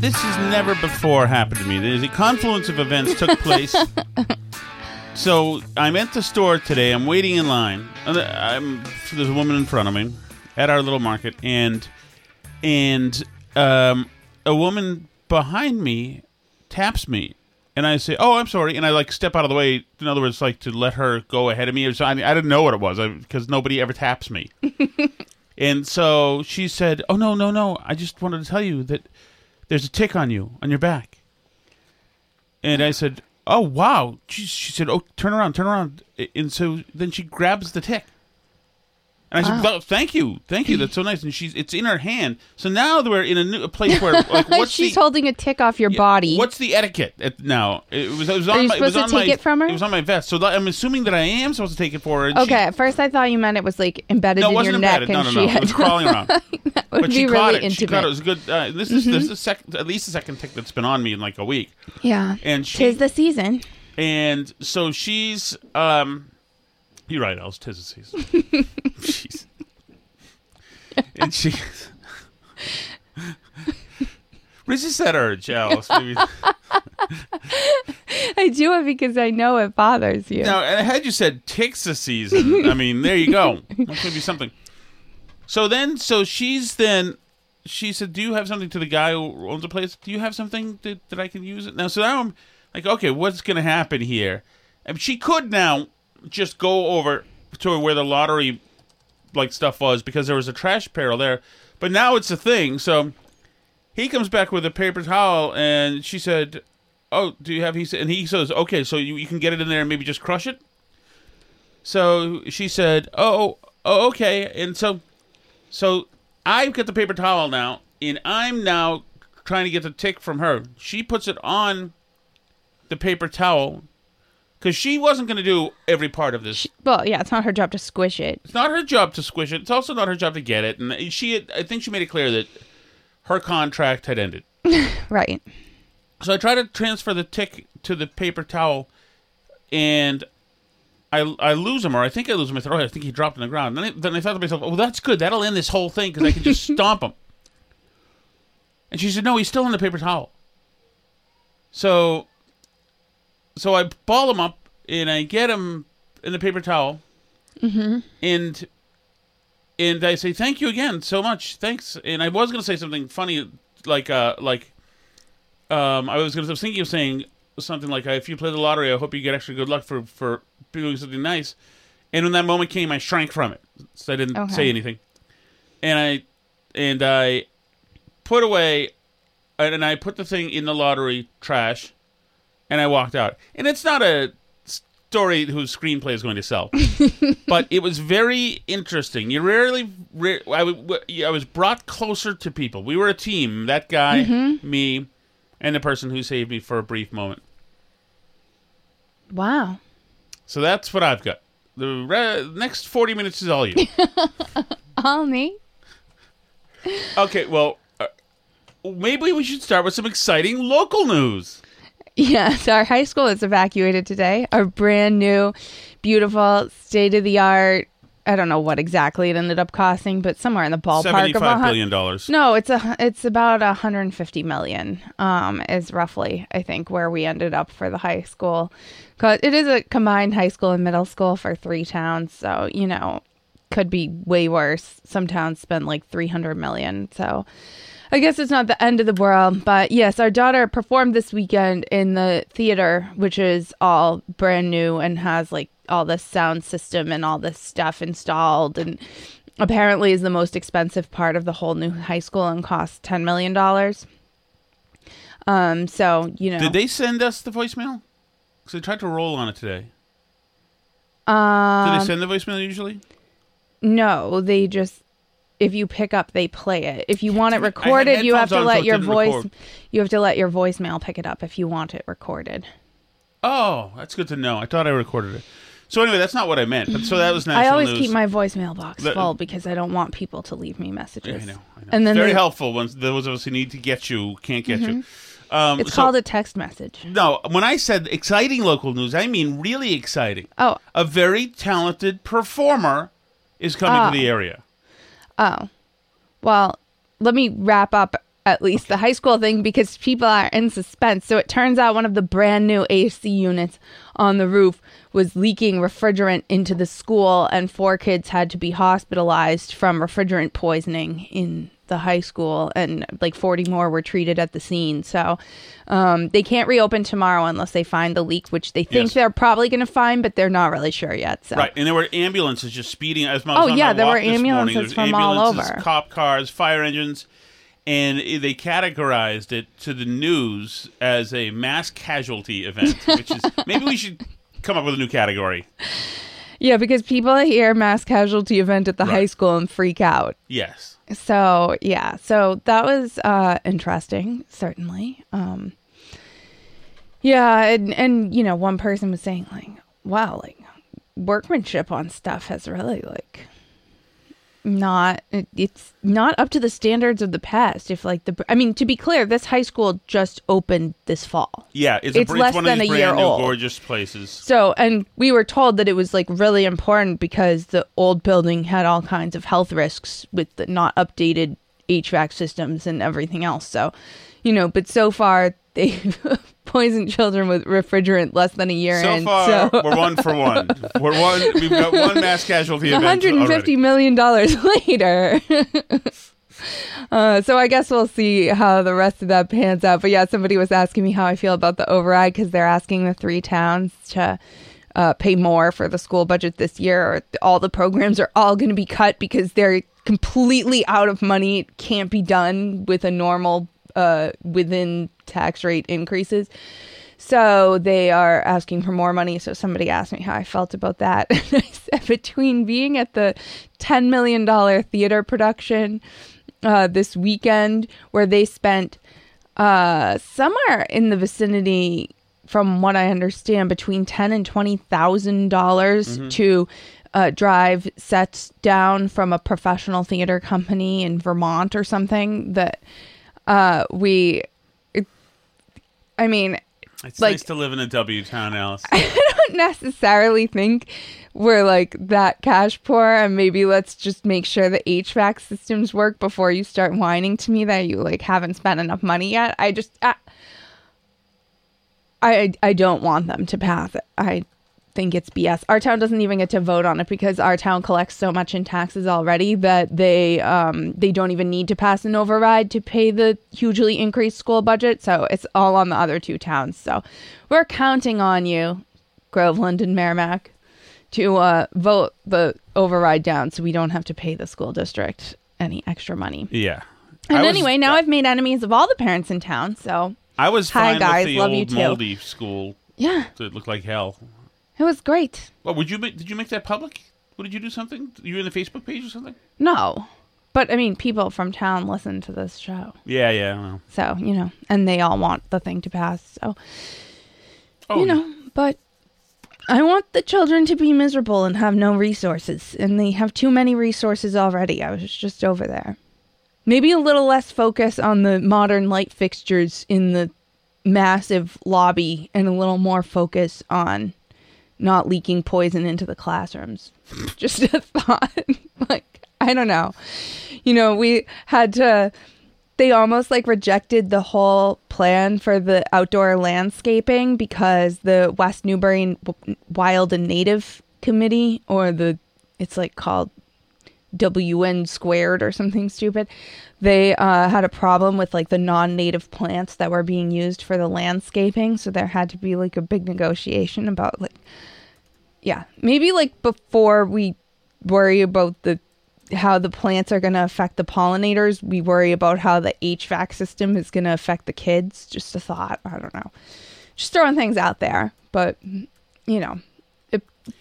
This has never before happened to me. There's a confluence of events took place. so I'm at the store today. I'm waiting in line. I'm, there's a woman in front of me at our little market, and and um, a woman behind me taps me, and I say, "Oh, I'm sorry," and I like step out of the way. In other words, like to let her go ahead of me. I, I didn't know what it was because nobody ever taps me. and so she said, "Oh no, no, no! I just wanted to tell you that." There's a tick on you on your back. And I said, oh wow. She, she said, oh turn around, turn around. And so then she grabs the tick. And I said, Wow. "Thank you, thank you. That's so nice." And she's it's in her hand. So now we're in a new a place where like what's She's the holding a tick off your body. what's the etiquette at, now? It was it was Are on you my it was supposed to on take my, it from her? It was on my vest. So that, I'm assuming that I am supposed to take it for her. and she- Okay, at first I thought you meant it was like embedded no, in your neck, embedded. No, and no, she no. had It was crawling around. that would but be she really caught it. intimate. She caught it. It was good. Uh, this is this Mhm. is sec- at least the second tick that's been on me in like a week. Yeah, And she tis the season. and so she's um you're right, Els, tis the season. Jeez. And she Resist that urge, Els. Maybe. I do it because I know it bothers you. Now, and I had you said ticks a season, I mean, there you go. That could be something. So then, so she's then, she said, "Do you have something to the guy who owns the place? Do you have something that, that I can use it now?" So now I'm like, okay, what's going to happen here? And she could now just go over to where the lottery like stuff was because there was a trash barrel there, but now it's a thing. So he comes back with a paper towel, and she said, "Oh, do you have?" He said, and he says, "Okay, so you, you can get it in there and maybe just crush it." So she said, oh, "Oh, oh, okay," and so, so I've got the paper towel now, and I'm now trying to get the tick from her. She puts it on the paper towel because she wasn't going to do every part of this. Well, yeah, it's not her job to squish it. It's not her job to squish it. It's also not her job to get it. And she, had, I think, she made it clear that her contract had ended. Right. So I try to transfer the tick to the paper towel, and I I lose him, or I think I lose him. I thought, oh, I think he dropped on the ground. Then I, then I thought to myself, oh, that's good. That'll end this whole thing because I can just stomp him. And she said, no, he's still in the paper towel. So, so I ball him up and I get him in the paper towel, Mm-hmm. and and I say thank you again so much, thanks. And I was gonna say something funny, like uh like um I was gonna I was thinking of saying something like if you play the lottery, I hope you get extra good luck for for doing something nice. And when that moment came, I shrank from it, so I didn't Okay. say anything. And I and I put away and I put the thing in the lottery trash, and I walked out. And it's not a story whose screenplay is going to sell, but it was very interesting. You rarely, ra- I, w- I was brought closer to people. We were a team. That guy, Mhm. me, and the person who saved me for a brief moment. Wow. So that's what I've got. The re- next 40 minutes is all you. All me. okay, well, uh, maybe we should start with some exciting local news. Yes, our high school was evacuated today. Our brand new, beautiful, state of the art. I don't know what exactly it ended up costing, but somewhere in the ballpark of a Seventy-five hun- billion dollars. No, it's a it's about 150 million. Um, is roughly I think where we ended up for the high school. 'Cause it is a combined high school and middle school for three towns, so you know could be way worse. Some towns spend like 300 million, so. I guess it's not the end of the world, but yes, our daughter performed this weekend in the theater, which is all brand new and has like all this sound system and all this stuff installed and apparently is the most expensive part of the whole new high school and costs 10 million dollars. Um so, you know. Did they send us the voicemail? Because I tried to roll on it today. um Did they send the voicemail usually? no, they just if you pick up they play it. If you want it damn it. I had recorded, you have to on, so let it your voice record. you have to let your voicemail pick it up if you want it recorded. Oh, that's good to know. I thought I recorded it. So anyway, that's not what I meant. But so that was national I always keep my voicemail box The- full because I don't want people to leave me messages. I know. I know. And then Very they- helpful when those of us who need to get you can't get you. Um, it's so- called a text message. No, when I said exciting local news, I mean really exciting. Oh, A very talented performer is coming Oh. to the area. Oh, well, let me wrap up at least the high school thing because people are in suspense. So it turns out one of the brand new AC units on the roof was leaking refrigerant into the school, and four kids had to be hospitalized from refrigerant poisoning in the high school, and like 40 more were treated at the scene. So um, they can't reopen tomorrow unless they find the leak, which they think Yes. they're probably going to find, but they're not really sure yet. So Right, and there were ambulances just speeding. As was Oh, yeah, there were this morning, ambulances from all over. cop cars, fire engines, and they categorized it to the news as a mass casualty event, which is maybe we should come up with a new category. Yeah, because people hear mass casualty event at the high school and freak out. Yes. So yeah, so that was uh, interesting, certainly. Um, yeah, and and you know, one person was saying like, "Wow, like workmanship on stuff has really like not it's not up to the standards of the past." If like the, I mean, to be clear, this high school just opened this fall. Yeah, it's, It's a, less it's one than a year old. gorgeous places. So, and we were told that it was like really important because the old building had all kinds of health risks with the not updated HVAC systems and everything else. So, you know, but so far they've poisoned children with refrigerant less than a year So in. far, so we're one for one. We're one. We've got one mass casualty event. 150 already. million dollars later. Uh, so I guess we'll see how the rest of that pans out. But yeah, somebody was asking me how I feel about the override because they're asking the three towns to uh, pay more for the school budget this year, or all the programs are all going to be cut because they're completely out of money. It can't be done with a normal uh, within tax rate increases. So they are asking for more money. So somebody asked me how I felt about that. And I said between being at the $10 million theater production uh, this weekend, where they spent uh, somewhere in the vicinity, from what I understand, between ten and twenty thousand dollars to uh, drive sets down from a professional theater company in Vermont or something. That uh, we, I mean, It's like- nice to live in a W town, Alice. I don't necessarily think we're like that cash poor and maybe let's just make sure the HVAC systems work before you start whining to me that you like haven't spent enough money yet. I just I I, I don't want them to pass it. I think it's BS. Our town doesn't even get to vote on it because our town collects so much in taxes already that they um they don't even need to pass an override to pay the hugely increased school budget. So it's all on the other two towns. So we're counting on you, Groveland and Merrimac, to uh, vote the override down so we don't have to pay the school district any extra money. Yeah. And I was- anyway, now I've made enemies of all the parents in town. So I was Hi, fine guys. with the Love you too. moldy school yeah, it looked like hell. It was great. Well, would you make? Did you make that public? What did you do? Something? You in the Facebook page or something? No. But I mean, people from town listen to this show. Yeah, yeah. Well. So, you know, and they all want the thing to pass. So, Oh, you know, but I want the children to be miserable and have no resources, and they have too many resources already. I was just over there. Maybe a little less focus on the modern light fixtures in the massive lobby and a little more focus on not leaking poison into the classrooms. just a thought. like, I don't know. You know, we had to they almost like rejected the whole plan for the outdoor landscaping because the West Newbury Wild and Native Committee or the it's like called WN squared or something stupid. They uh, had a problem with like the non-native plants that were being used for the landscaping, so there had to be like a big negotiation about like yeah, maybe like before we worry about the how the plants are going to affect the pollinators. We worry about how the HVAC system is going to affect the kids. Just a thought. I don't know. Just throwing things out there. But, you know,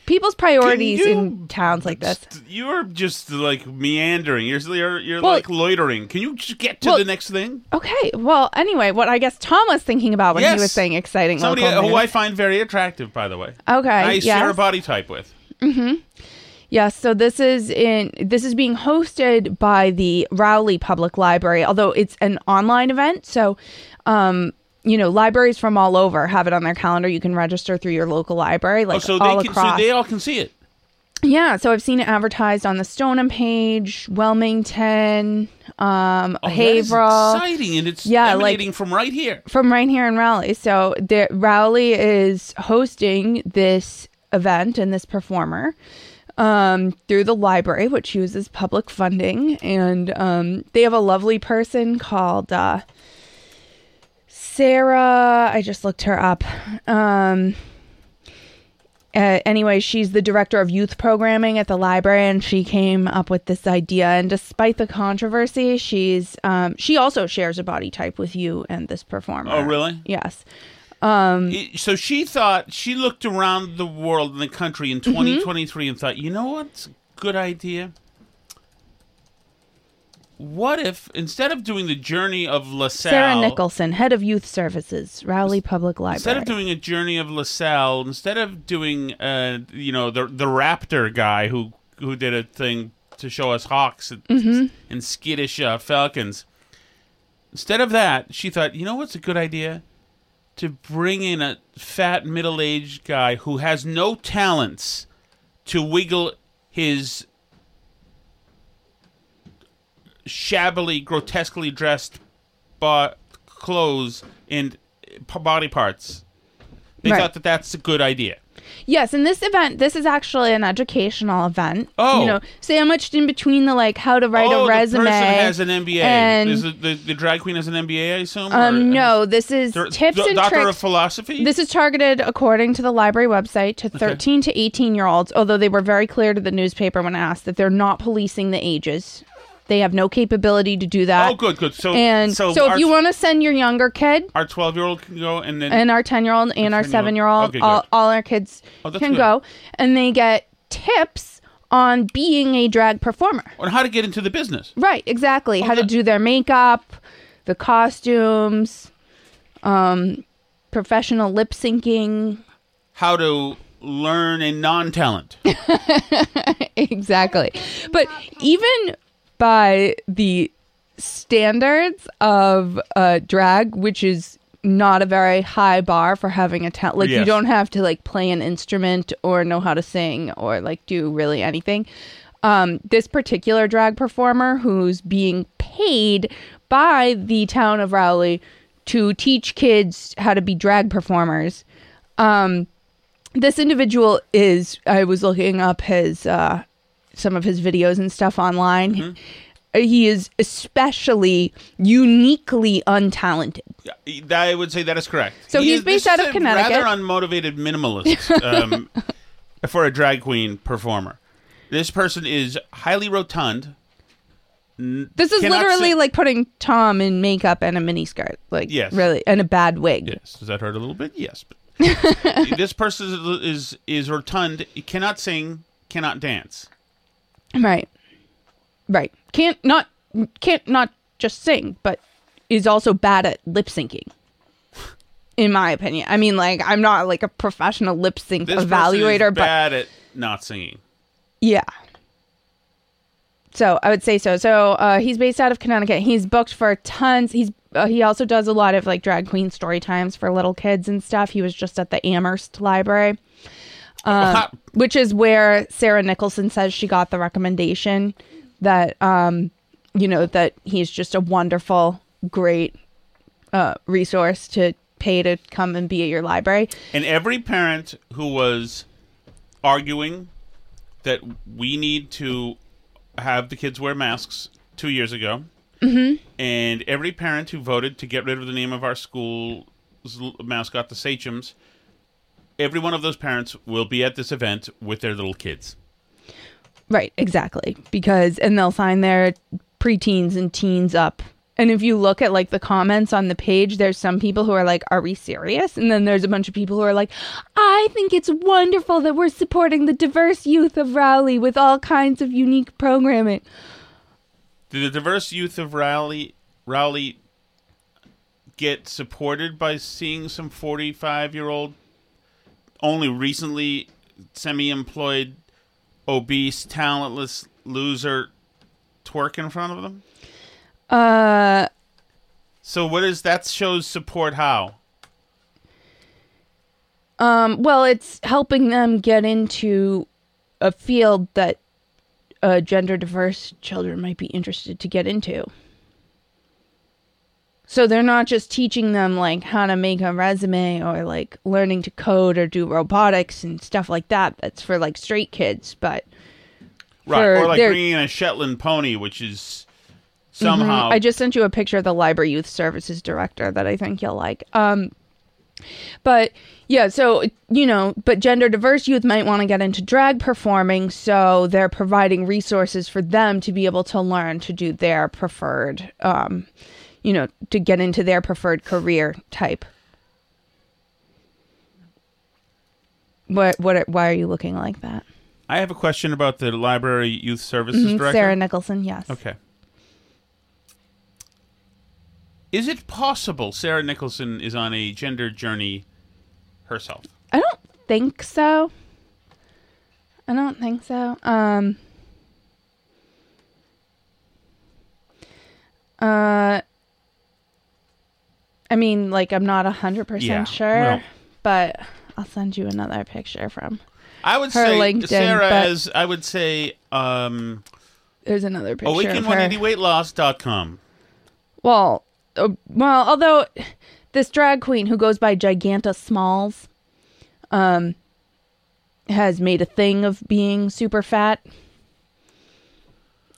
people's priorities you- in towns like this. You're just like meandering. You're you're, you're Well- like loitering. Can you just get to Well- the next thing? Okay. Well, anyway, what I guess Tom was thinking about when he was saying exciting Somebody who news. I find very attractive, by the way. Okay. I yes. share a body type with. Mm-hmm. Yes, so this is in this is being hosted by the Rowley Public Library, although it's an online event. So, um, you know, libraries from all over have it on their calendar. You can register through your local library, like oh, so all they can, so they all can see it. yeah, so I've seen it advertised on the Stoneham page, Wilmington, um, Oh, Haverhill exciting, and it's Yeah, like- from right here. from right here in Rowley. So the Rowley is hosting this event and this performer um, through the library, which uses public funding, and um, they have a lovely person called uh, Sarah. I just looked her up. Um, uh, anyway, she's the director of youth programming at the library, and she came up with this idea. And despite the controversy, she's um, she also shares a body type with you and this performer. Oh, really? Yes. It- so she thought she looked around the world and the country in Mm-hmm. 2023 and thought, you know what's a good idea? What if instead of doing the journey of LaSalle, Sarah Nicholson, head of youth services, Rowley Public Library. instead of doing a journey of LaSalle, instead of doing, uh, you know, the the Raptor guy who who did a thing to show us hawks and, Mm-hmm. and skittish uh, falcons, instead of that, she thought, you know what's a good idea? To bring in a fat middle aged guy who has no talents to wiggle his shabbily, grotesquely dressed bo- clothes and body parts. They Right. thought that that's a good idea. Yes, and this event, this is actually an educational event. Oh. you know, sandwiched in between the like how to write oh, a resume. the person has an MBA. and Is it the, the drag queen has an MBA, I assume? or- um, no, this is Dir- tips do- and Doctor tricks. of Philosophy? This is targeted, according to the library website, to 13 to 18 year olds, although they were very clear to the newspaper when asked that they're not policing the ages. They have no capability to do that. oh, good, good. So, And so, so, if our, you want to send your younger kid, our 12 year old can go and then. and our 10 year old and our 7 year old, Okay, all, all our kids Oh, can good. go, and they get tips on being a drag performer. on how to get into the business. Right, exactly. How to do their makeup, the costumes, um, professional lip syncing. How to learn a non talent. exactly. But even by the standards of uh, drag, which is not a very high bar for having a talent, like you don't have to like play an instrument or know how to sing or like do really anything. Um, this particular drag performer who's being paid by the town of Rowley to teach kids how to be drag performers. Um, this individual is I was looking up his uh some of his videos and stuff online. Mm-hmm. He is especially uniquely untalented. I would say that is correct. So He he's is- based out of a Connecticut. Rather unmotivated minimalist um, for a drag queen performer. This person is highly rotund. This is literally sing- like putting Tom in makeup and a miniskirt. Like Yes. really and a bad wig. Yes, does that hurt a little bit? Yes. This person is, is is rotund. He cannot sing, cannot dance. Right. Right. Can't not can't not just sing, but is also bad at lip syncing. in my opinion. I mean, like I'm not like a professional lip sync This evaluator, person is but bad at not singing. yeah. So I would say so. So uh, he's based out of Connecticut. He's booked for tons. He's uh, he also does a lot of like drag queen story times for little kids and stuff. He was just at the Amherst Library, um, which is where Sarah Nicholson says she got the recommendation that um, you know that he's just a wonderful, great uh, resource to pay to come and be at your library. And every parent who was arguing that we need to have the kids wear masks two years ago, mm-hmm. and every parent who voted to get rid of the name of our school's mascot, the Sachems, every one of those parents will be at this event with their little kids. Right, exactly. Because and they'll sign their preteens and teens up. And if you look at like the comments on the page, there's some people who are like, "Are we serious?" And then there's a bunch of people who are like, "I think it's wonderful that we're supporting the diverse youth of Rowley with all kinds of unique programming." Did the diverse youth of Rowley, Rowley get supported by seeing some 45 year old, only recently semi employed, obese, talentless loser twerk in front of them? Uh, So, what is that shows support how? um, well, it's helping them get into a field that uh, gender diverse children might be interested to get into. So they're not just teaching them like how to make a resume or like learning to code or do robotics and stuff like that. That's for like straight kids, but Right. Or like their- bringing in a Shetland pony, which is somehow. I just sent you a picture of the library youth services director that I think you'll like. Um, but yeah, so you know, but gender diverse youth might want to get into drag performing, so they're providing resources for them to be able to learn to do their preferred, um, you know, to get into their preferred career type. What? What? Why are you looking like that? I have a question about the library youth services Mhm, director. Sarah Nicholson. Yes. Okay. Is it possible Sarah Nicholson is on a gender journey herself? I don't think so. I don't think so. Um uh I mean like I'm not a hundred Yeah, percent sure, but I'll send you another picture from I would Her say LinkedIn, Sarah but- as I would say um there's another picture of her. awaken180weightloss.com. Well, uh, well, although this drag queen who goes by Giganta Smalls, um, has made a thing of being super fat,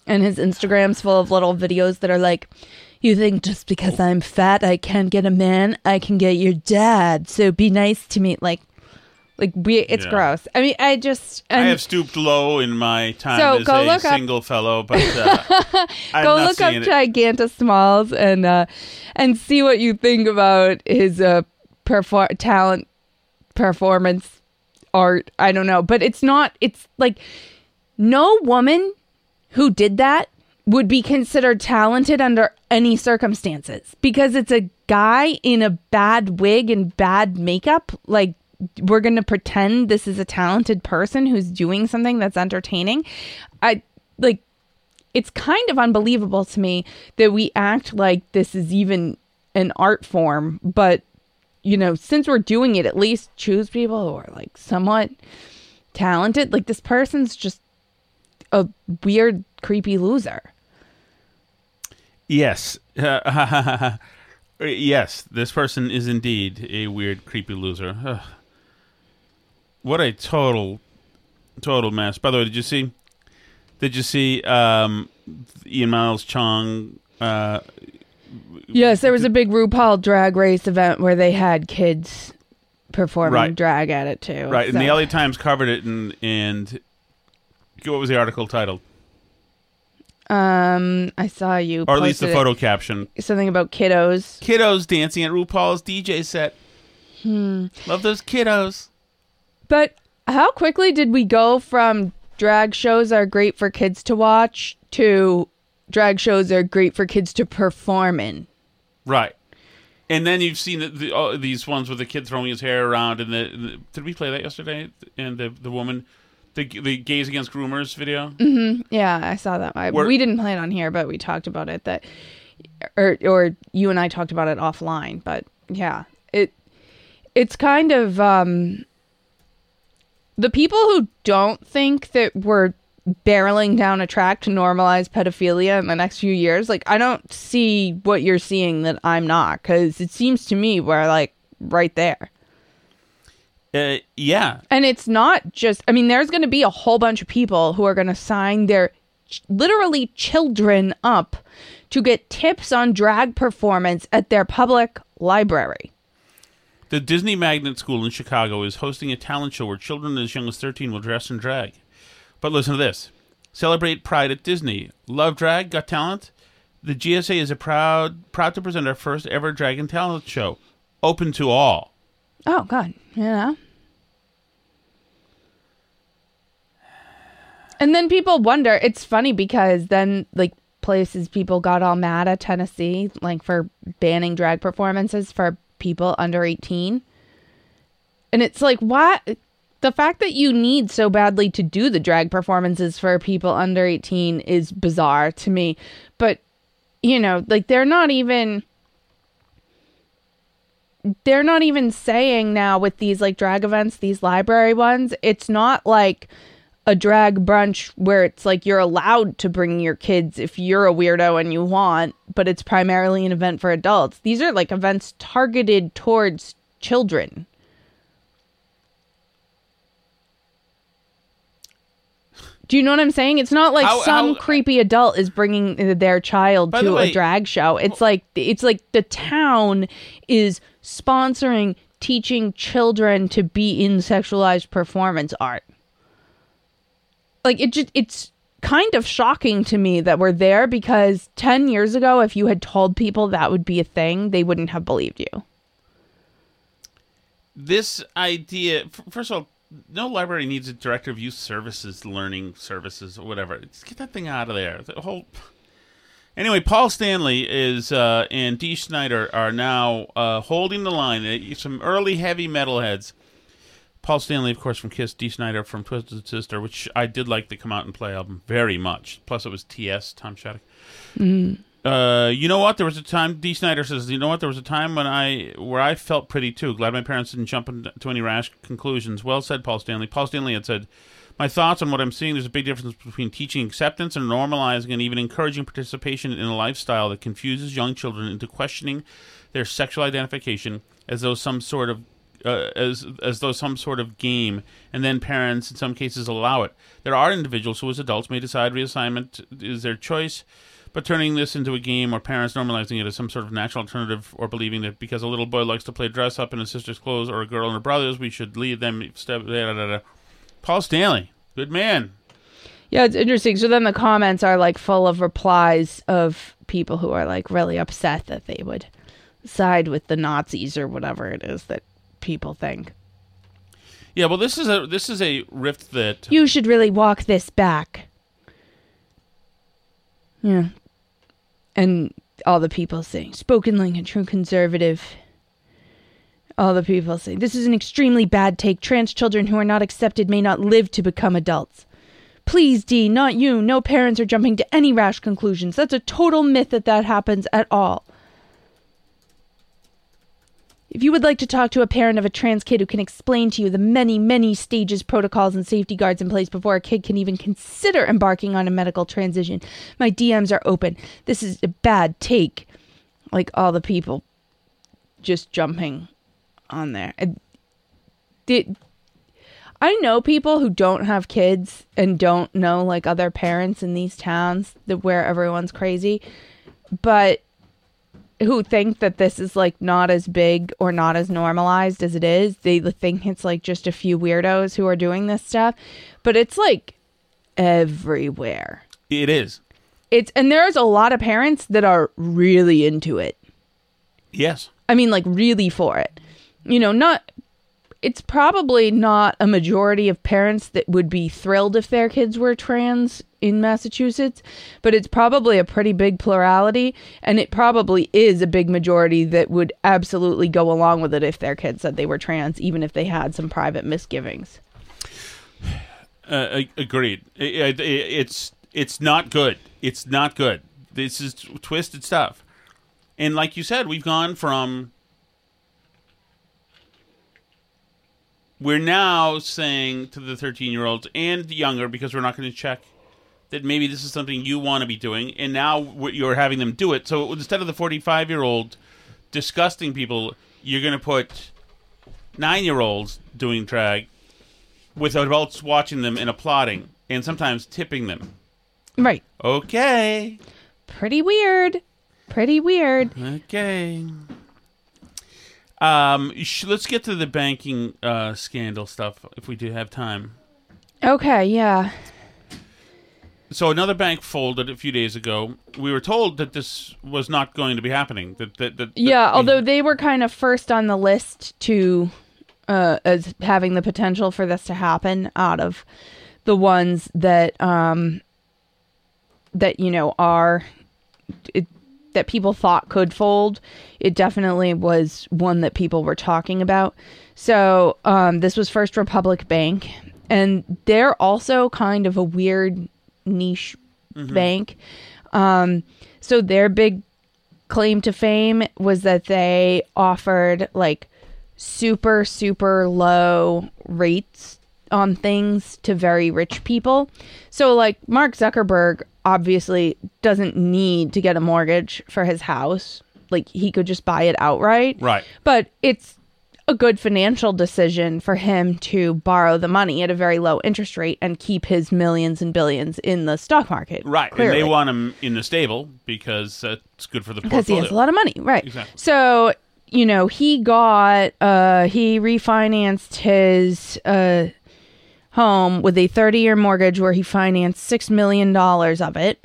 and his Instagram's full of little videos that are like, "You think just because I'm fat I can't get a man? I can get your dad. So be nice to me." Like, like we, it's Yeah. gross. I mean, I just I and have stooped low in my time So as go a look up- single fellow, but uh, go look up. Giganta Smalls and uh, and see what you think about his uh, perfor- talent, performance, art. I don't know, but it's not. It's like no woman who did that would be considered talented under any circumstances because it's a guy in a bad wig and bad makeup. Like we're going to pretend this is a talented person who's doing something that's entertaining. I like it's kind of unbelievable to me that we act like this is even an art form, but you know, since we're doing it, at least choose people who are like somewhat talented. Like this person's just a weird, creepy loser. Yes. yes, this person is indeed a weird, creepy loser. Ugh. What a total, total mess. By the way, did you see? Did you see um, Ian Miles Cheong? Uh, Yes, there was a big RuPaul drag race event where they had kids performing Right. drag at it too. right, and the So- LA Times covered it, and and what was the article titled, Um, I saw you, or at least the posted photo caption? something about kiddos. Kiddos dancing at RuPaul's DJ set. Hmm. Love those kiddos. But how quickly did we go from drag shows are great for kids to watch to drag shows are great for kids to perform in? Right. And then you've seen the, the, oh, these ones with the kid throwing his hair around, and the, the did we play that yesterday? And the the woman, the the gays against groomers video. Yeah, I saw that. I, Where- we didn't plan on here, but we talked about it. That, or or you and I talked about it offline. But yeah, it it's kind of um, the people who don't think that we're barreling down a track to normalize pedophilia in the next few years. Like, I don't see what you're seeing that I'm not, because it seems to me we're like right there. Uh, yeah, And it's not just, I mean, there's going to be a whole bunch of people who are going to sign their ch- literally children up to get tips on drag performance at their public library. The Disney Magnet School in Chicago is hosting a talent show where children as young as 13 will dress in drag. But listen to this celebrate pride at Disney. Love drag? Got talent? The GSA is a proud proud to present our first ever drag and talent show, open to all. Oh, God. Yeah. And then people wonder, it's funny because then, like, places people got all mad at Tennessee, like, for banning drag performances for people under 18. And it's like, what? The fact that you need so badly to do the drag performances for people under 18 is bizarre to me. But, you know, like, they're not even they're not even saying now with these like drag events, these library ones, it's not like a drag brunch where it's like you're allowed to bring your kids if you're a weirdo and you want, but it's primarily an event for adults. These are like events targeted towards children. Do you know what I'm saying? It's not like How- some how- creepy adult is bringing uh, their child to way- a drag show. It's like it's like the town is sponsoring teaching children to be in sexualized performance art. Like it just it's kind of shocking to me that we're there because 10 years ago if you had told people that would be a thing, they wouldn't have believed you. This idea, first of all, no library needs a director of youth services, learning services, or whatever. Just get that thing out of there. The whole. Anyway, Paul Stanley is uh, and Dee Snider are now uh, holding the line. Uh, Some early heavy metal heads. Paul Stanley, of course, from Kiss. Dee Snider from Twisted Sister, which I did like the Come Out and Play album very much. Plus, it was T.S. Tom Shattuck. Uh, you know what? There was a time. Dee Snider says, "You know what? There was a time when I where I felt pretty too. Glad my parents didn't jump into any rash conclusions." Well said, Paul Stanley. Paul Stanley had said, "My thoughts on what I'm seeing. There's a big difference between teaching acceptance and normalizing and even encouraging participation in a lifestyle that confuses young children into questioning their sexual identification as though some sort of uh, as as though some sort of game, and then parents in some cases allow it. There are individuals who, as adults, may decide reassignment is their choice, but turning this into a game or parents normalizing it as some sort of natural alternative, or believing that because a little boy likes to play dress up in his sister's clothes or a girl in her brother's, we should lead them step. Da, da, da. Paul Stanley, good man. Yeah, it's interesting. So then the comments are like full of replies of people who are like really upset that they would side with the Nazis or whatever it is that people think. Yeah, well, this is a this is a rift that You should really walk this back. Yeah. And all the people saying, spoken like a true conservative. All the people say, this is an extremely bad take. Trans children who are not accepted may not live to become adults. Please, Dee, not you. No parents are jumping to any rash conclusions. That's a total myth that that happens at all. If you would like to talk to a parent of a trans kid who can explain to you the many, many stages, protocols, and safety guards in place before a kid can even consider embarking on a medical transition, my DMs are open. This is a bad take. Like all the people just jumping on there. And Did I know people who don't have kids and don't know like other parents in these towns that where everyone's crazy, but who think that this is like not as big or not as normalized as it is. They think it's like just a few weirdos who are doing this stuff, but it's like everywhere. it is. It's and there's a lot of parents that are really into it. Yes. I mean like really for it. You know, not it's probably not a majority of parents that would be thrilled if their kids were trans in Massachusetts, but it's probably a pretty big plurality, and it probably is a big majority that would absolutely go along with it if their kids said they were trans, even if they had some private misgivings. Uh, agreed. It's it's not good. It's not good. This is twisted stuff. And like you said, we've gone from we're now saying to the 13 year olds and the younger because we're not going to check that maybe this is something you want to be doing and now you're having them do it so instead of the 45 year old disgusting people you're going to put nine year olds doing drag with adults watching them and applauding and sometimes tipping them Right. okay Pretty weird. Pretty weird. Okay. Um, sh- let's get to the banking uh, scandal stuff if we do have time. Okay, yeah. So another bank folded a few days ago. We were told that this was not going to be happening. That that, that, that Yeah, although they were kind of first on the list to uh as having the potential for this to happen out of the ones that um that you know are it, that people thought could fold. It definitely was one that people were talking about. So, um this was First Republic Bank and they're also kind of a weird niche bank. Um so their big claim to fame was that they offered like super super low rates on things to very rich people. So like Mark Zuckerberg obviously doesn't need to get a mortgage for his house. Like he could just buy it outright. Right. But it's a good financial decision for him to borrow the money at a very low interest rate and keep his millions and billions in the stock market. right, Clearly and they want him in the stable because it's good for the because he has a lot of money right Exactly. so you know he got uh he refinanced his uh home with a 30 year mortgage where he financed 6 million dollars of it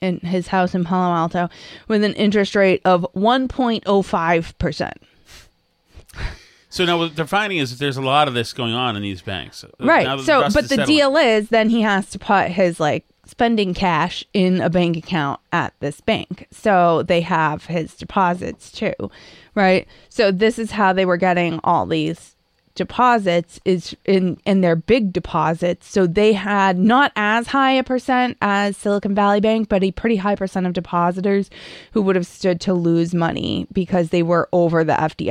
in his house in Palo Alto with an interest rate of 1.05%. So now what they're finding is that there's a lot of this going on in these banks. Right. So but the settling. deal is then he has to put his like spending cash in a bank account at this bank. So they have his deposits too, right? So this is how they were getting all these deposits is in in their big deposits. So they had not as high a percent as Silicon Valley Bank, but a pretty high percent of depositors who would have stood to lose money because they were over the FDIC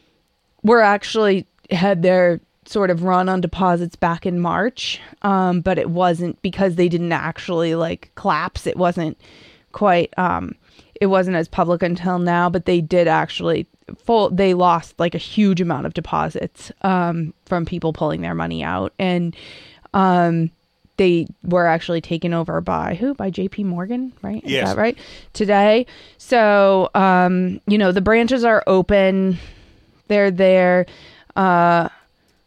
were actually had their sort of run on deposits back in March, um, but it wasn't because they didn't actually like collapse. It wasn't quite. Um, it wasn't as public until now, but they did actually full. They lost like a huge amount of deposits um, from people pulling their money out, and um, they were actually taken over by who? By J.P. Morgan, right? Is Yes. right? Today, so um, you know the branches are open. They're there. Uh,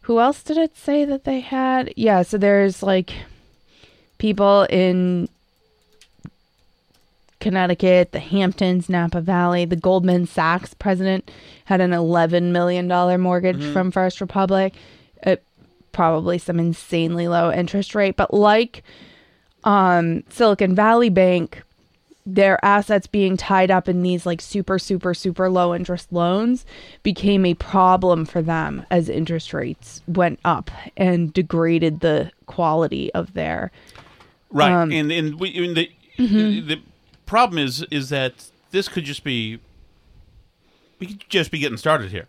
who else did it say that they had? Yeah, so there's like people in Connecticut, the Hamptons, Napa Valley, the Goldman Sachs president had an $11 million mortgage from First Republic. It, probably some insanely low interest rate. But like um, Silicon Valley Bank, their assets being tied up in these like super super super low interest loans became a problem for them as interest rates went up and degraded the quality of their Right, Um, and and we, and the Mhm. the problem is is that this could just be we could just be getting started here.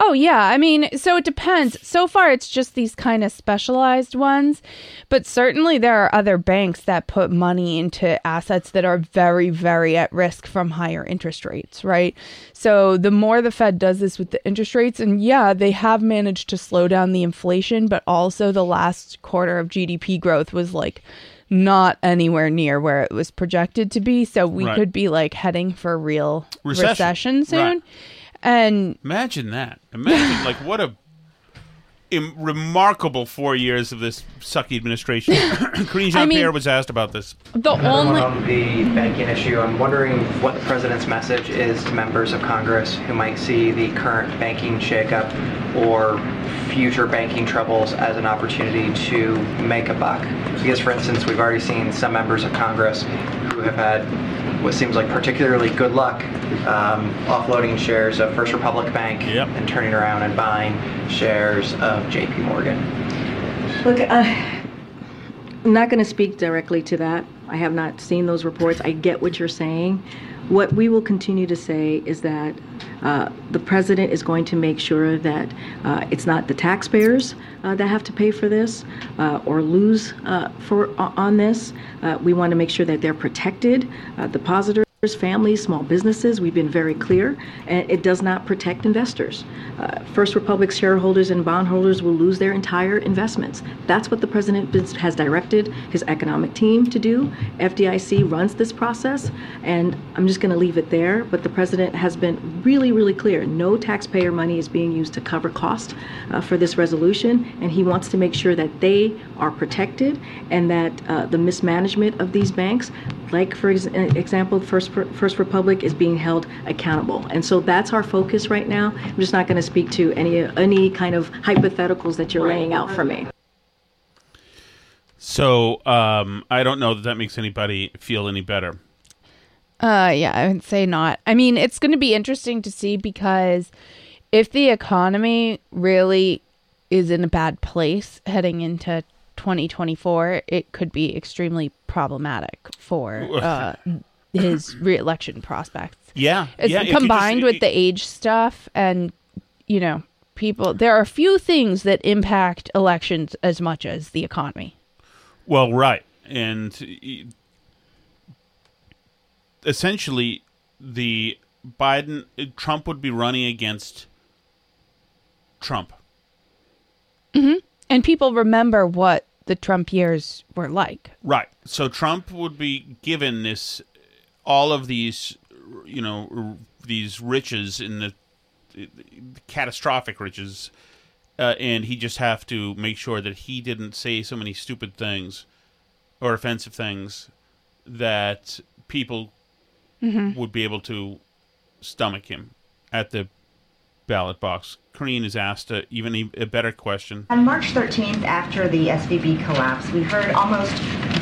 Oh yeah, I mean, so it depends. So far it's just these kind of specialized ones, but certainly there are other banks that put money into assets that are very very at risk from higher interest rates, right? So the more the Fed does this with the interest rates and yeah, they have managed to slow down the inflation, but also the last quarter of GDP growth was like not anywhere near where it was projected to be, so we Right. could be like heading for real Recession. recession soon. Right. And Imagine that. Imagine like what a Im- remarkable four years of this sucky administration. Karine Jean I mean- was asked about this. the Another only one on the banking issue, I'm wondering what the president's message is to members of Congress who might see the current banking shakeup or future banking troubles as an opportunity to make a buck. Because, for instance, we've already seen some members of Congress who have had what seems like particularly good luck um, offloading shares of First Republic Bank and turning around and buying shares of JP Morgan. Look, uh, I'm not going to speak directly to that. I have not seen those reports. I get what you're saying. What we will continue to say is that uh, the president is going to make sure that uh, it's not the taxpayers uh, that have to pay for this uh, or lose uh, for on this. Uh, we want to make sure that they're protected. Depositors, families, small businesses. We've been very clear, and it does not protect investors. Uh, First Republic shareholders and bondholders will lose their entire investments. That's what the president has directed his economic team to do. FDIC runs this process, and I'm just going to leave it there. But the president has been really, really clear: no taxpayer money is being used to cover cost uh, for this resolution, and he wants to make sure that they are protected and that uh, the mismanagement of these banks like for ex- uh, example first first republic is being held accountable and so that's our focus right now i'm just not going to speak to any any kind of hypotheticals that you're laying out for me So um, I don't know that that makes anybody feel any better. Uh, yeah, I would say not. I mean, it's going to be interesting to see because if the economy really is in a bad place heading into 2024, it could be extremely problematic for uh, his reelection prospects. Yeah, It's yeah, combined just- with the age stuff and, you know, people. There are few things that impact elections as much as the economy. Well, right, and essentially, the Biden Trump would be running against Trump. hmm And people remember what the Trump years were like. Right. So Trump would be given this, all of these, you know, r- these riches in the, the catastrophic riches, uh, and he just have to make sure that he didn't say so many stupid things or offensive things that people Mhm. would be able to stomach him at the ballot box. Karine has asked a, even a, a better question. On March 13th, after the SVB collapse, we heard almost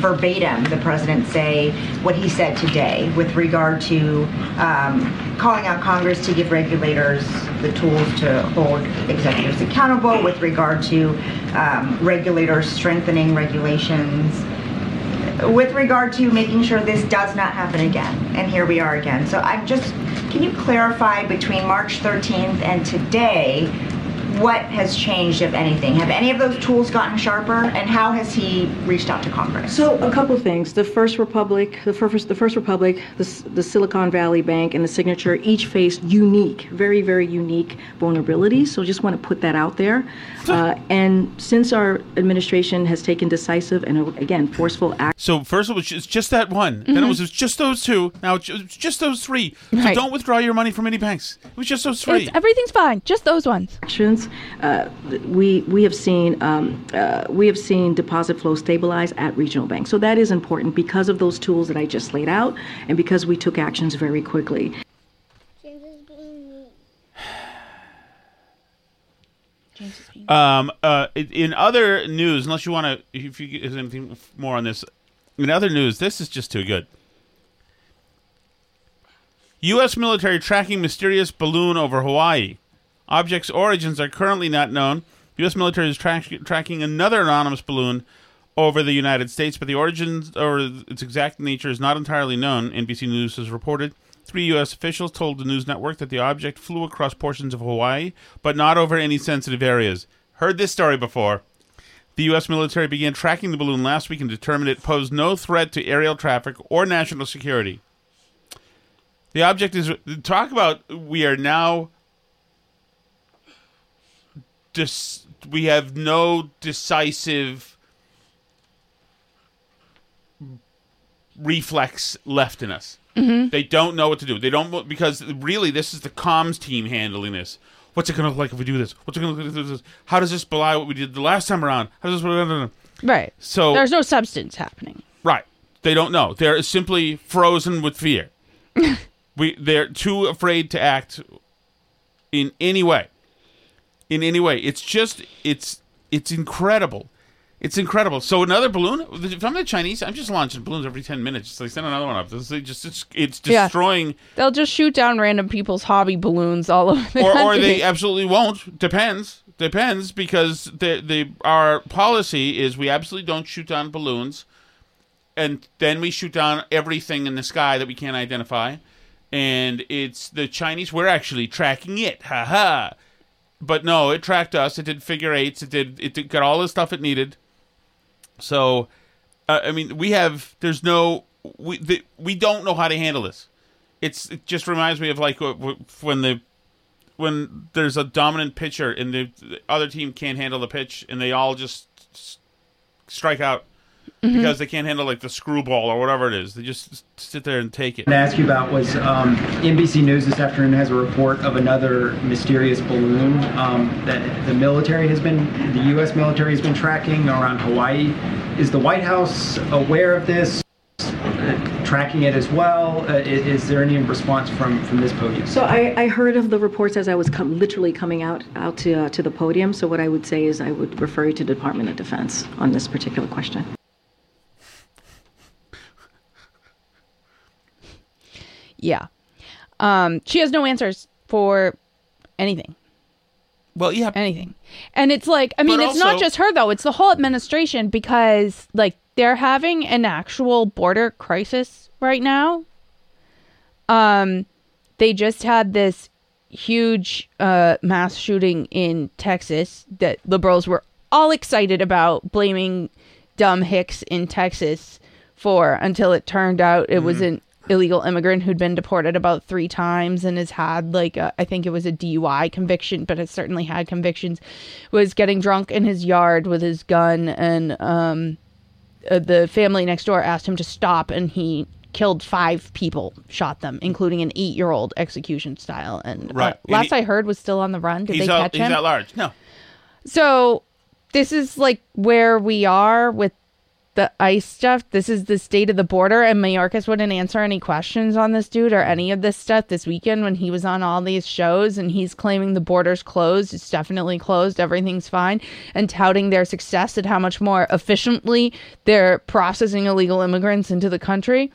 verbatim the president say what he said today with regard to um, calling out Congress to give regulators the tools to hold executives accountable, with regard to um, regulators strengthening regulations, with regard to making sure this does not happen again. And here we are again. So I'm just, can you clarify between March 13th and today what has changed, if anything? Have any of those tools gotten sharper? And how has he reached out to Congress? So a couple of things. The First Republic, the first, the First Republic, the, the Silicon Valley Bank, and the Signature each faced unique, very, very unique vulnerabilities. So just want to put that out there. Uh, and since our administration has taken decisive and again forceful action. So first it was just, just that one. Then it was just those two. Now it's it's just those three. So Right. don't withdraw your money from any banks. It was just those three. It's, everything's fine. Just those ones. actions, uh, we we have seen um, uh, we have seen deposit flow stabilize at regional banks. So that is important because of those tools that I just laid out, and because we took actions very quickly. Um, uh, in- in other news, unless you want to, if you there's anything more on this, in other news, this is just too good. U.S. military tracking mysterious balloon over Hawaii. Object's origins are currently not known. The U.S. military is track- tracking another anonymous balloon over the United States, but the origins or its exact nature is not entirely known. NBC News has reported. Three U.S. officials told the news network that the object flew across portions of Hawaii, but not over any sensitive areas. Heard this story before. The U.S. military began tracking the balloon last week and determined it posed no threat to aerial traffic or national security. The object is talk about we are now dis, we have no decisive reflex left in us. Mm-hmm. They don't know what to do. They don't because really this is the comms team handling this. What's it going to look like if we do this? What's it going to look like if we do this? How does this belie what we did the last time around? How does this? Right. So there's no substance happening. Right. They don't know. They're simply frozen with fear. we they're too afraid to act in any way. In any way. It's just it's it's incredible. It's incredible. So another balloon. If I'm the Chinese, I'm just launching balloons every ten minutes. Like send another one up. This is just it's, it's Yeah. destroying. They'll just shoot down random people's hobby balloons all over the or, or they absolutely won't. Depends. Depends because the the our policy is we absolutely don't shoot down balloons, and then we shoot down everything in the sky that we can't identify, and it's the Chinese. We're actually tracking it. Ha ha. But no, it tracked us. It did figure eights. It did. It did, got all the stuff it needed. So, uh, I mean, we have. There's no. We the, we don't know how to handle this. It's it just reminds me of like wh- wh- when the when there's a dominant pitcher and the, the other team can't handle the pitch and they all just strike out Mhm. because they can't handle like the screwball or whatever it is. They just sit there and take it. to ask you about was um, NBC News this afternoon has a report of another mysterious balloon um, that the military has been, the U.S. military has been tracking around Hawaii. Is the White House aware of this? uh, Tracking it as well? Uh, i- is, there any response from, from this podium? So I, I heard of the reports as I was com- literally coming out out to uh, to the podium. So what I would say is I would refer you to the Department of Defense on this particular question. Yeah. Um, she has no answers for anything. Well, yeah, anything. And it's like, I mean, But it's not just her though; it's the whole administration because, like, they're having an actual border crisis right now. Um, they just had this huge uh, mass shooting in Texas that liberals were all excited about, blaming dumb Hicks in Texas for until it turned out it was Mhm. an illegal immigrant who'd been deported about three times and has had like a, I think it was a DUI conviction, but has certainly had convictions. Was getting drunk in his yard with his gun, and um, uh, the family next door asked him to stop, and he killed five people, shot them, including an eight-year-old execution style. And uh, Right. And last he- I heard was still on the run. Did he's they out, catch he's him? at large. No. So this is like where we are with the ICE stuff. This is the state of the border, and Mayorkas wouldn't answer any questions on this dude or any of this stuff this weekend when he was on all these shows and he's claiming the border's closed. It's definitely closed. Everything's fine, and touting their success at how much more efficiently they're processing illegal immigrants into the country.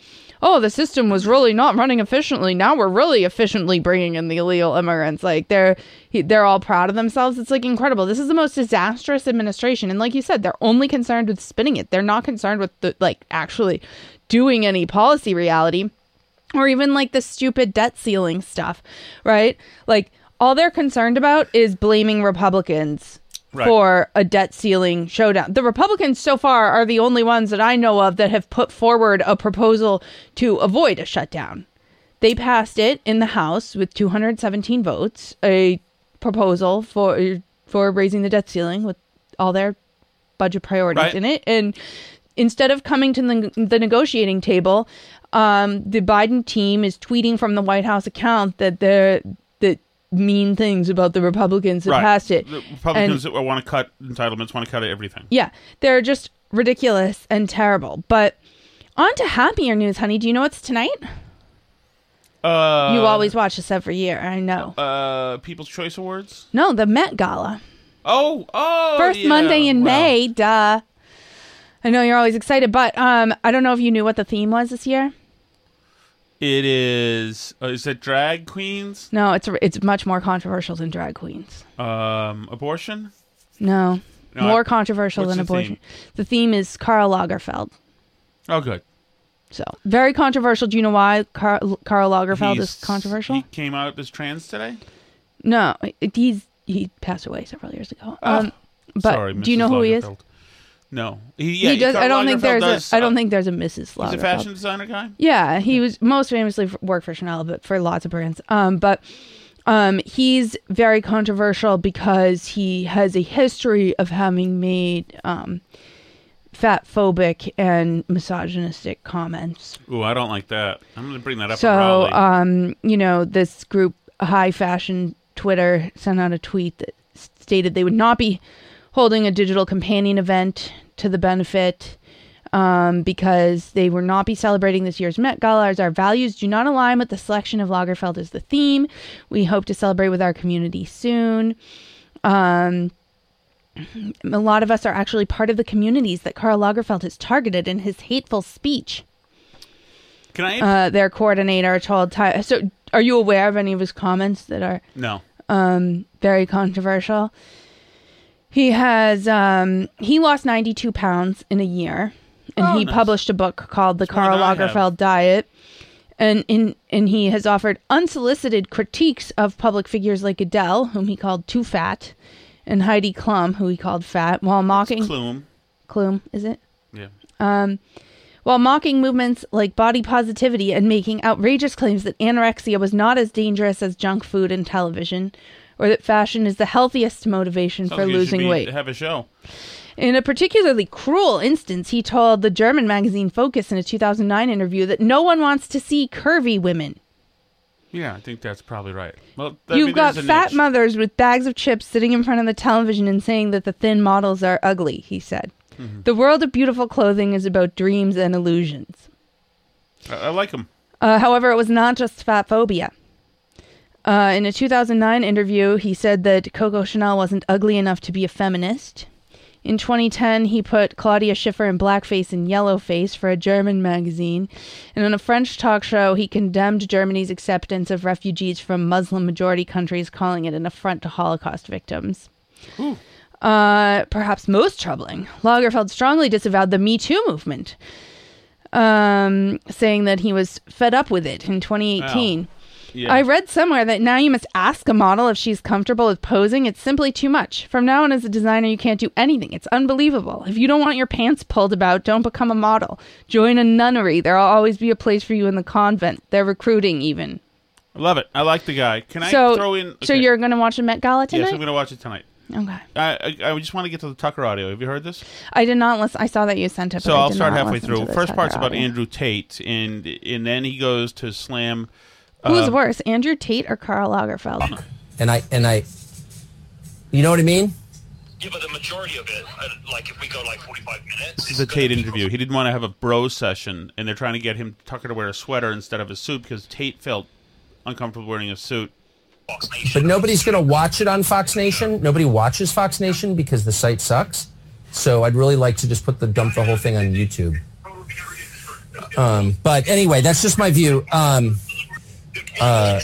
Oh, the system was really not running efficiently. Now we're really efficiently bringing in the illegal immigrants. Like they're they're all proud of themselves. It's like incredible. This is the most disastrous administration, and like you said, they're only concerned with spinning it. They're not concerned with the like actually doing any policy reality, or even like the stupid debt ceiling stuff, right? Like all they're concerned about is blaming Republicans Right. for a debt ceiling showdown. The Republicans so far are the only ones that I know of that have put forward a proposal to avoid a shutdown. They passed it in the House with 217 votes, a proposal for for raising the debt ceiling with all their budget priorities Right. in it and instead of coming to the, the negotiating table, um, the Biden team is tweeting from the White House account that they're mean things about the Republicans that right. passed it. The Republicans that want to cut entitlements want to cut everything. yeah, they're just ridiculous and terrible. But on to happier news, honey. Do you know what's tonight? Uh, you always watch this every year. I know. uh People's Choice Awards. No, the Met Gala. Oh, oh, First yeah. Monday in Well, May. Duh. I know you're always excited, but um, I don't know if you knew what the theme was this year. It is. Uh, is it drag queens? No, it's it's much more controversial than drag queens. Um, abortion. No, No, more I- controversial than the abortion. theme? The theme is Karl Lagerfeld. Oh, good. So very controversial. Do you know why Karl, Karl Lagerfeld He's- is controversial? He came out as trans today. no, he's he passed away several years ago. Oh, um, but Sorry, do you know who he is? No, he, yeah, he does. I don't think there's does, a. I don't think there's a Mrs. Lagerfeld. He's a fashion designer guy. Yeah, he was most famously worked for Chanel, but for lots of brands. Um, but um, he's very controversial because he has a history of having made um, fat phobic and misogynistic comments. Ooh, I don't like that. I'm going to bring that up. So, um, you know, this group, High Fashion Twitter, sent out a tweet that stated they would not be holding a digital companion event to the benefit um, because they will not be celebrating this year's Met Gala as our values do not align with the selection of Lagerfeld as the theme. We hope to celebrate with our community soon. Um, a lot of us are actually part of the communities that Karl Lagerfeld has targeted in his hateful speech. Can I? Uh, their coordinator told Ty. So, are you aware of any of his comments that are no. um, very controversial? He has um, he lost ninety two pounds in a year, and Oh, he nice. published a book called The Karl than I have. Lagerfeld Diet. And in and he has offered unsolicited critiques of public figures like Adele, whom he called too fat, and Heidi Klum, who he called fat, while mocking Klum. Klum, is it? Yeah. um, while mocking movements like body positivity and making outrageous claims that anorexia was not as dangerous as junk food and television, or that fashion is the healthiest motivation Sounds for like losing be- weight. Have a show. In a particularly cruel instance, he told the German magazine Focus in a 2009 interview that no one wants to see curvy women. Yeah, I think that's probably right. Well, I You've mean, got fat niche. mothers with bags of chips sitting in front of the television and saying that the thin models are ugly, he said. Mm-hmm. The world of beautiful clothing is about dreams and illusions. I, I like him. Uh, however, it was not just fat phobia. Uh, in a 2009 interview, he said that Coco Chanel wasn't ugly enough to be a feminist. In 2010, he put Claudia Schiffer in blackface and yellowface for a German magazine. And on a French talk show, he condemned Germany's acceptance of refugees from Muslim majority countries, calling it an affront to Holocaust victims. Uh, perhaps most troubling, Lagerfeld strongly disavowed the Me Too movement, um, saying that he was fed up with it in 2018. Yeah. I read somewhere that now you must ask a model if she's comfortable with posing. It's simply too much. From now on, as a designer, you can't do anything. It's unbelievable. If you don't want your pants pulled about, don't become a model. Join a nunnery. There'll always be a place for you in the convent. They're recruiting, even. I love it. I like the guy. Can I so, throw in? so you're going to watch a Met Gala tonight? Yes, I'm going to watch it tonight. Okay. I, I I just want to get to the Tucker audio. Have you heard this? I did not listen. I saw that you sent it. So I'll start halfway through. First Tucker part's about. Andrew Tate, and and then he goes to slam. Who's uh, worse, Andrew Tate or Karl Lagerfeld? and I and I, you know what I mean? Yeah, but the majority of it, uh, like if we go like 45 minutes, This is a Tate interview. He didn't want to have a bro session, and they're trying to get him Tucker to wear a sweater instead of a suit because Tate felt uncomfortable wearing a suit. But nobody's going to watch it on Fox Nation. Nobody watches Fox Nation because the site sucks. So I'd really like to just put the dump the whole thing on YouTube. Um, but anyway, that's just my view. Um, uh,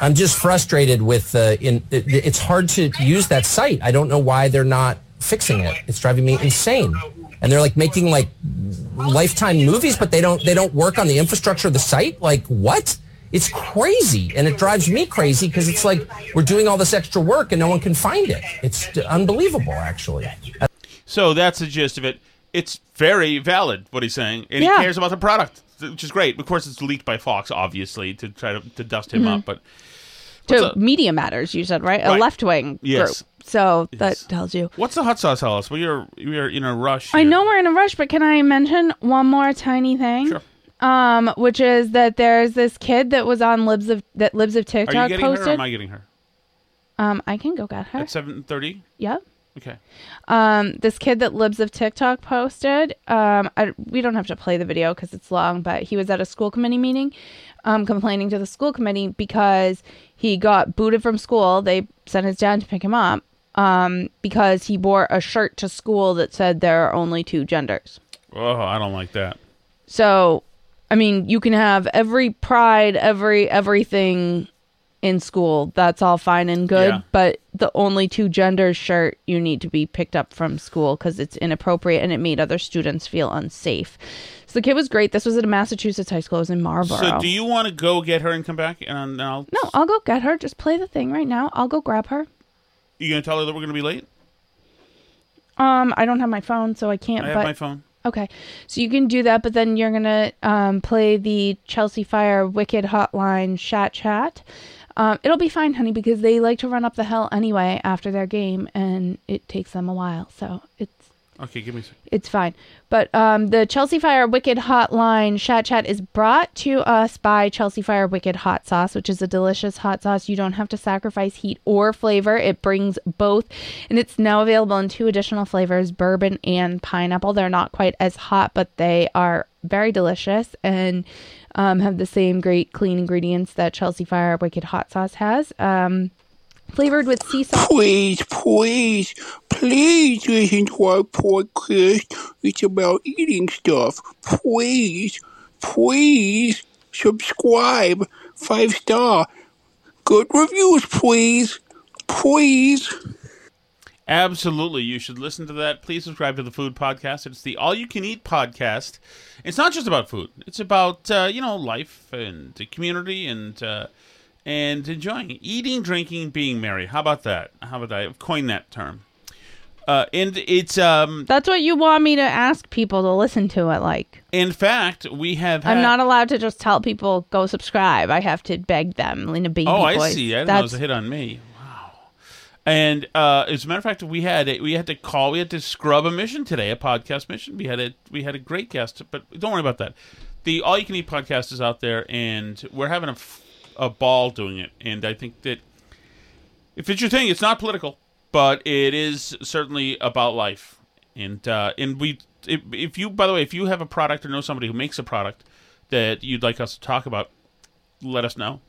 I'm just frustrated with uh, in. It, it's hard to use that site. I don't know why they're not fixing it. It's driving me insane. And they're like making like lifetime movies, but they don't they don't work on the infrastructure of the site. Like what? It's crazy, and it drives me crazy because it's like we're doing all this extra work and no one can find it. It's unbelievable, actually. So that's the gist of it. It's very valid what he's saying, and Yeah. he cares about the product, which is great. Of course, it's leaked by Fox, obviously, to try to, to dust him Mhm. up. But To Media Matters, you said, right? A Right. left wing Yes. group. So that tells you. what's the hot sauce tell us? We are we are in a rush. I know we're in a rush, but can I mention one more tiny thing? Sure. Um, which is that there's this kid that was on Libs of that Libs of Are TikTok you getting posted. her or am I getting her? um, I can go get her. At seven thirty. Yep. Okay. Um, this kid that Libs of TikTok posted. Um, I, we don't have to play the video because it's long, but he was at a school committee meeting, um, complaining to the school committee because he got booted from school. They sent his dad to pick him up, um, because he wore a shirt to school that said there are only two genders. Oh, I don't like that. So, I mean, you can have every pride, every everything in school. That's all fine and good, Yeah. but the only two genders shirt you need to be picked up from school because it's inappropriate and it made other students feel unsafe. So the kid was great. This was at a Massachusetts high school. It was in Marlboro. So do you want to go get her and come back? And I'll. no, I'll go get her. Just play the thing right now. I'll go grab her. You gonna tell her that we're gonna be late? Um, I don't have my phone, so I can't. I have but my phone. Okay, so you can do that, but then you're gonna um, play the Chelsea Fire Wicked Hotline Chat Chat. Um, it'll be fine, honey, because they like to run up the hill anyway after their game, and it takes them a while, so it's Okay, give me it's fine. But um, the Chelsea Fire Wicked Hotline Chat Chat is brought to us by Chelsea Fire Wicked Hot Sauce, which is a delicious hot sauce. You don't have to sacrifice heat or flavor. It brings both, and it's now available in two additional flavors bourbon and pineapple. They're not quite as hot, but they are very delicious and um, have the same great clean ingredients that Chelsea Fire Wicked Hot Sauce has. Um, flavored with sea salt. Please, please, please listen to our podcast. It's about eating stuff. Please, please subscribe. Five star. Good reviews, please. Please. Absolutely, you should listen to that. Please subscribe to the Food Podcast. It's the all you can eat podcast. It's not just about food. It's about uh, you know life and the community and uh, and enjoying eating, drinking, being merry. How about that? How about that? I've coined that term. Uh, and it's um. That's what you want me to ask people to listen to it like. In fact, we have. Had, I'm not allowed to just tell people go subscribe. I have to beg them in a baby Oh, I voice. see. I know it was a hit on me. And uh, as a matter of fact, we had a, we had to call, we had to scrub a mission today, a podcast mission. We had a we had a great guest, but don't worry about that. The All You Can Eat podcast is out there, and we're having a, a ball doing it. And I think that if it's your thing, it's not political, but it is certainly about life. And uh, and we if, if you by the way, if you have a product or know somebody who makes a product that you'd like us to talk about, let us know.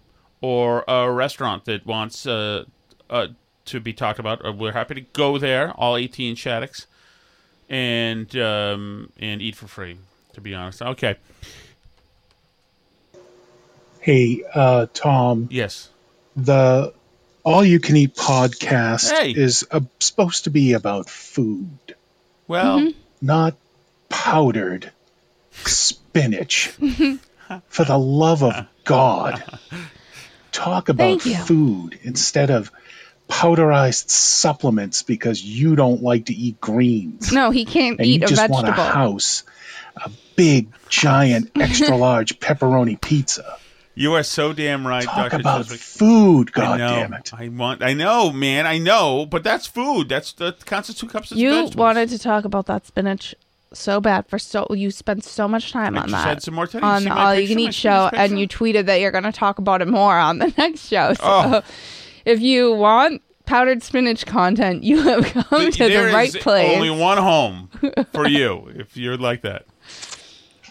Or a restaurant that wants uh, uh, to be talked about, uh, we're happy to go there, all 18 Shattucks, and um, and eat for free. To be honest, okay. Hey, uh, Tom. Yes. The All You Can Eat podcast Hey. is uh, supposed to be about food, Well, not powdered spinach. For the love of God, talk about food instead of powderized supplements because you don't like to eat greens. no, he can't and eat you a just want a vegetable. house, a big, giant, extra large pepperoni pizza. you are so damn right, Talk Dr. about Cheswick. food, I God know. damn it. I want. I know, man. I know, but that's food. That's the counts as two cups of vegetables. You vegetables. wanted to talk about that spinach so bad for so you spent so much time I on just that had some more titties. on See the my all you can eat show and you tweeted that you're going to talk about it more on the next show so Oh. If you want powdered spinach content you have come to the right is place only one home for you if you're like that.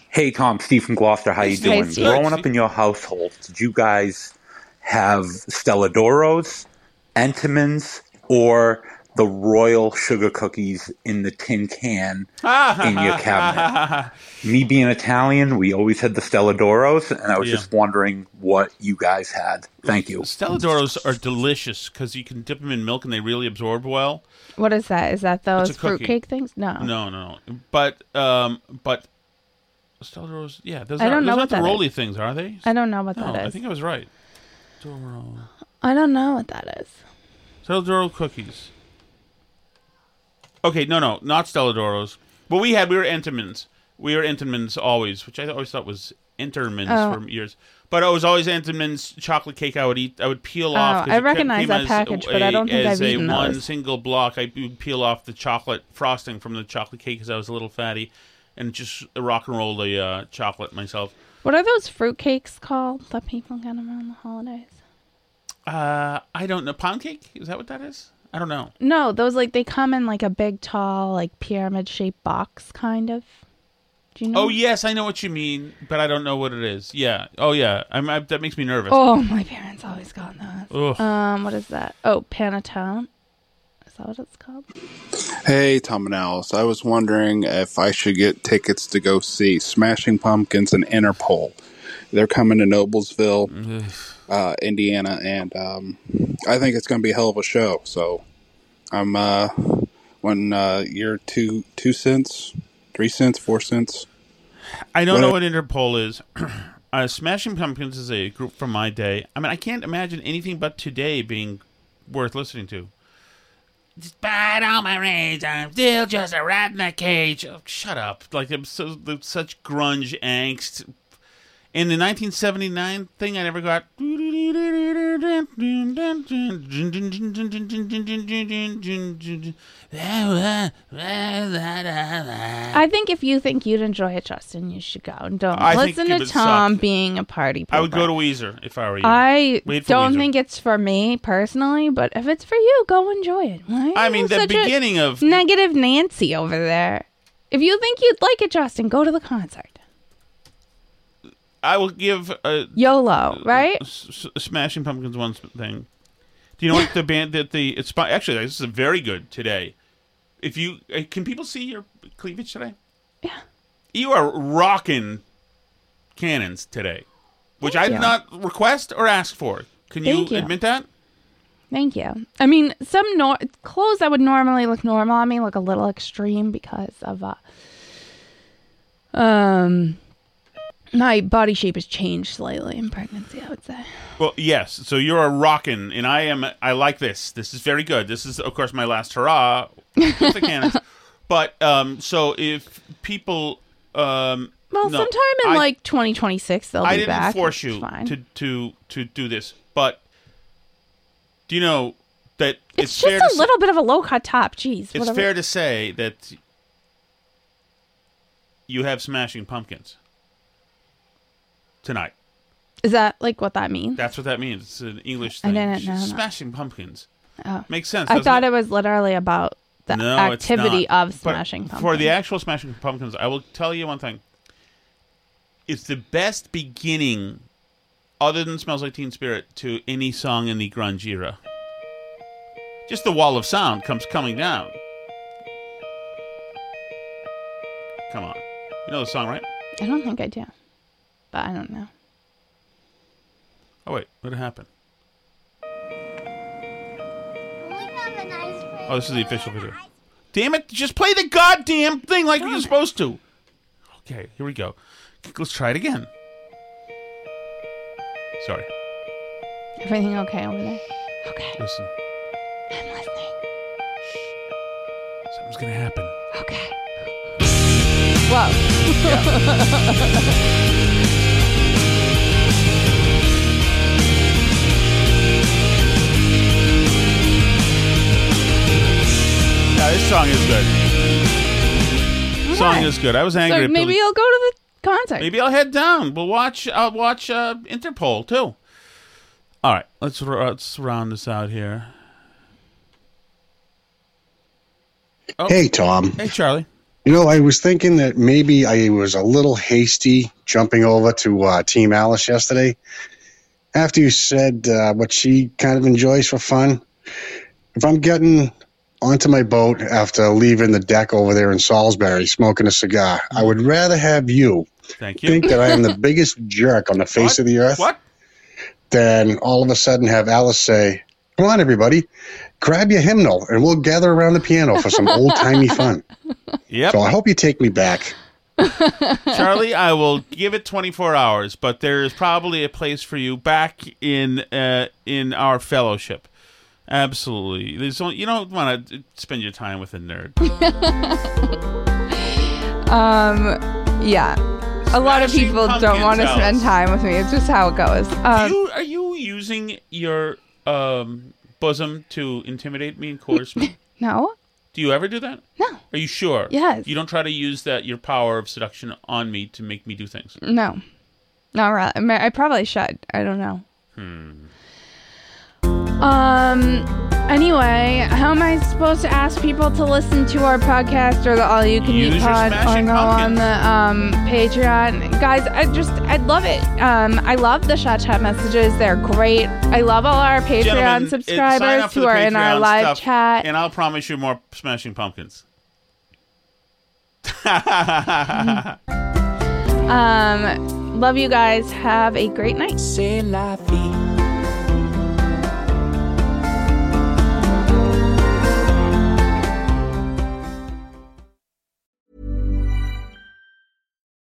Hey Tom, Steve from Gloucester. How you Hey, doing? Steve. Growing up in your household, did you guys have Stella D'oros, Entenmann's, or the Royal Sugar Cookies in the tin can in your cabinet? Me being Italian, we always had the Stella D'oros, and I was Yeah. just wondering what you guys had. Thank you. Stella D'oros are delicious because you can dip them in milk and they really absorb well. what is that is that those It's a cookie. fruitcake things no No, no, no. But um, but Stella D'oros, yeah, those I are, don't know those what aren't the roly is. things, are they? I don't know what no, that I think I was right. Doro. I don't know what that is Stella D'oro cookies. Okay, no, no, not Stella D'oros. But we had we were Entenmann's. We were Entenmann's always, which I always thought was Entermann's Oh. for years. But it was always Entenmann's chocolate cake. I would eat. I would peel off. Oh, I recognize that package, a- but I don't think I've eaten As a one those. single block. I would peel off the chocolate frosting from the chocolate cake because I was a little fatty, and just rock and roll the uh, chocolate myself. what are those fruit cakes called that people get around the holidays Uh, I don't know. Pound cake is that what that is? I don't know. no those like they come in like a big tall like pyramid shaped box kind of do you know Oh yes, I know what you mean, but I don't know what it is. Yeah. Oh yeah. I'm, I, that makes me nervous. Oh, my parents always got those. Ugh. Um, what is that? Oh, panettone. Is that what it's called? Hey, Tom and Alice. I was wondering if I should get tickets to go see Smashing Pumpkins and Interpol. They're coming to Noblesville, uh, Indiana, and um, I think it's going to be a hell of a show. So I'm uh, when uh, you're two two cents, three cents, four cents. I don't know What- Interpol is. uh, Smashing Pumpkins is a group from my day. I mean, I can't imagine anything but today being worth listening to. Despite all my rage, I'm still just a rat in a cage. Oh, shut up! Like I'm so such grunge angst. In the 1979 thing, I never got. I think if you think you'd enjoy it, Justin, you should go and don't I listen to Tom being a party. Person. I would go to Weezer if I were you. I don't Weezer. think it's for me personally, but if it's for you, go enjoy it. Why I mean, the beginning of negative Nancy over there. If you think you'd like it, Justin, go to the concert. I will give a YOLO, right? S- S- Smashing Pumpkins one thing. Do you know what the band that the it's actually this is very good today. If you uh, can people see your cleavage today? Yeah. You are rocking cannons today, which I did you. not request or ask for. Can you, you. admit that? Thank you. I mean, some nor- clothes that would normally look normal on me look a little extreme because of uh um my body shape has changed slightly in pregnancy, I would say. Well, yes. So you're a rockin', and I am. I like this. This is very good. This is, of course, my last hurrah with the cannons. But um, so if people, um, Well, no, sometime in I- like 2026 they'll I be didn't force you to to to do this, but do you know that It's, fair just a little bit of a low cut top. Jeez, It's whatever. fair to say that you have Smashing Pumpkins tonight. Is that like what that means? That's what that means. It's an English I thing. didn't know that. Smashing Pumpkins. Oh. Makes sense. I doesn't thought it? it? was literally about the no, it's activity not. of But smashing pumpkins. For the actual Smashing Pumpkins, I will tell you one thing. It's the best beginning, other than Smells Like Teen Spirit, to any song in the grunge era. Just the wall of sound comes coming down. Come on. You know the song, right? I don't think I do, but I don't know. Oh, wait. What happened? Oh, this is the official video. Damn it! Just play the goddamn thing like you're supposed to. Okay, here we go. Let's try it again. Sorry. Everything okay over there? Okay. Listen. I'm listening. Something's gonna happen. Okay. Whoa. Yeah, this song is good. Song is good. I was angry. So at maybe Billy- you'll go to the concert. Maybe I'll head down. We'll watch. I'll watch uh, Interpol too. All right, let's r- let's round this out here. Oh. Hey, Tom. Hey, Charlie. You know, I was thinking that maybe I was a little hasty jumping over to uh, Team Alice yesterday. After you said uh, what she kind of enjoys for fun, if I'm getting onto my boat after leaving the deck over there in Salisbury smoking a cigar, I would rather have you Thank you. think that I am the biggest jerk on the face of the earth What? than all of a sudden have Alice say, Come on, everybody, grab your hymnal and we'll gather around the piano for some old timey fun. Yep. So I hope you take me back. Charlie, I will give it 24 hours, but there is probably a place for you back in uh, in our fellowship. Absolutely. There's only, you don't want to spend your time with a nerd. Um, yeah. A lot of people don't want to spend time with me. It's just how it goes. Um, you, are you using your um, bosom to intimidate me and coerce me? no. Do you ever do that? No. Are you sure? Yes. You don't try to use that your power of seduction on me to make me do things. No. Not really. I, I probably should. I don't know. Hmm. Um, Anyway, how am I supposed to ask people to listen to our podcast or the All You Can Use Eat your pod or Smashing go on the um, Patreon? Guys, I just, I'd love it. Um, I love the Shot Chat messages. They're great. I love all our Patreon Gentlemen, it- sign subscribers up for who the are in our Patreon live stuff, chat. and I'll promise you more Smashing Pumpkins. Um, love you guys. Have a great night. C'est la vie.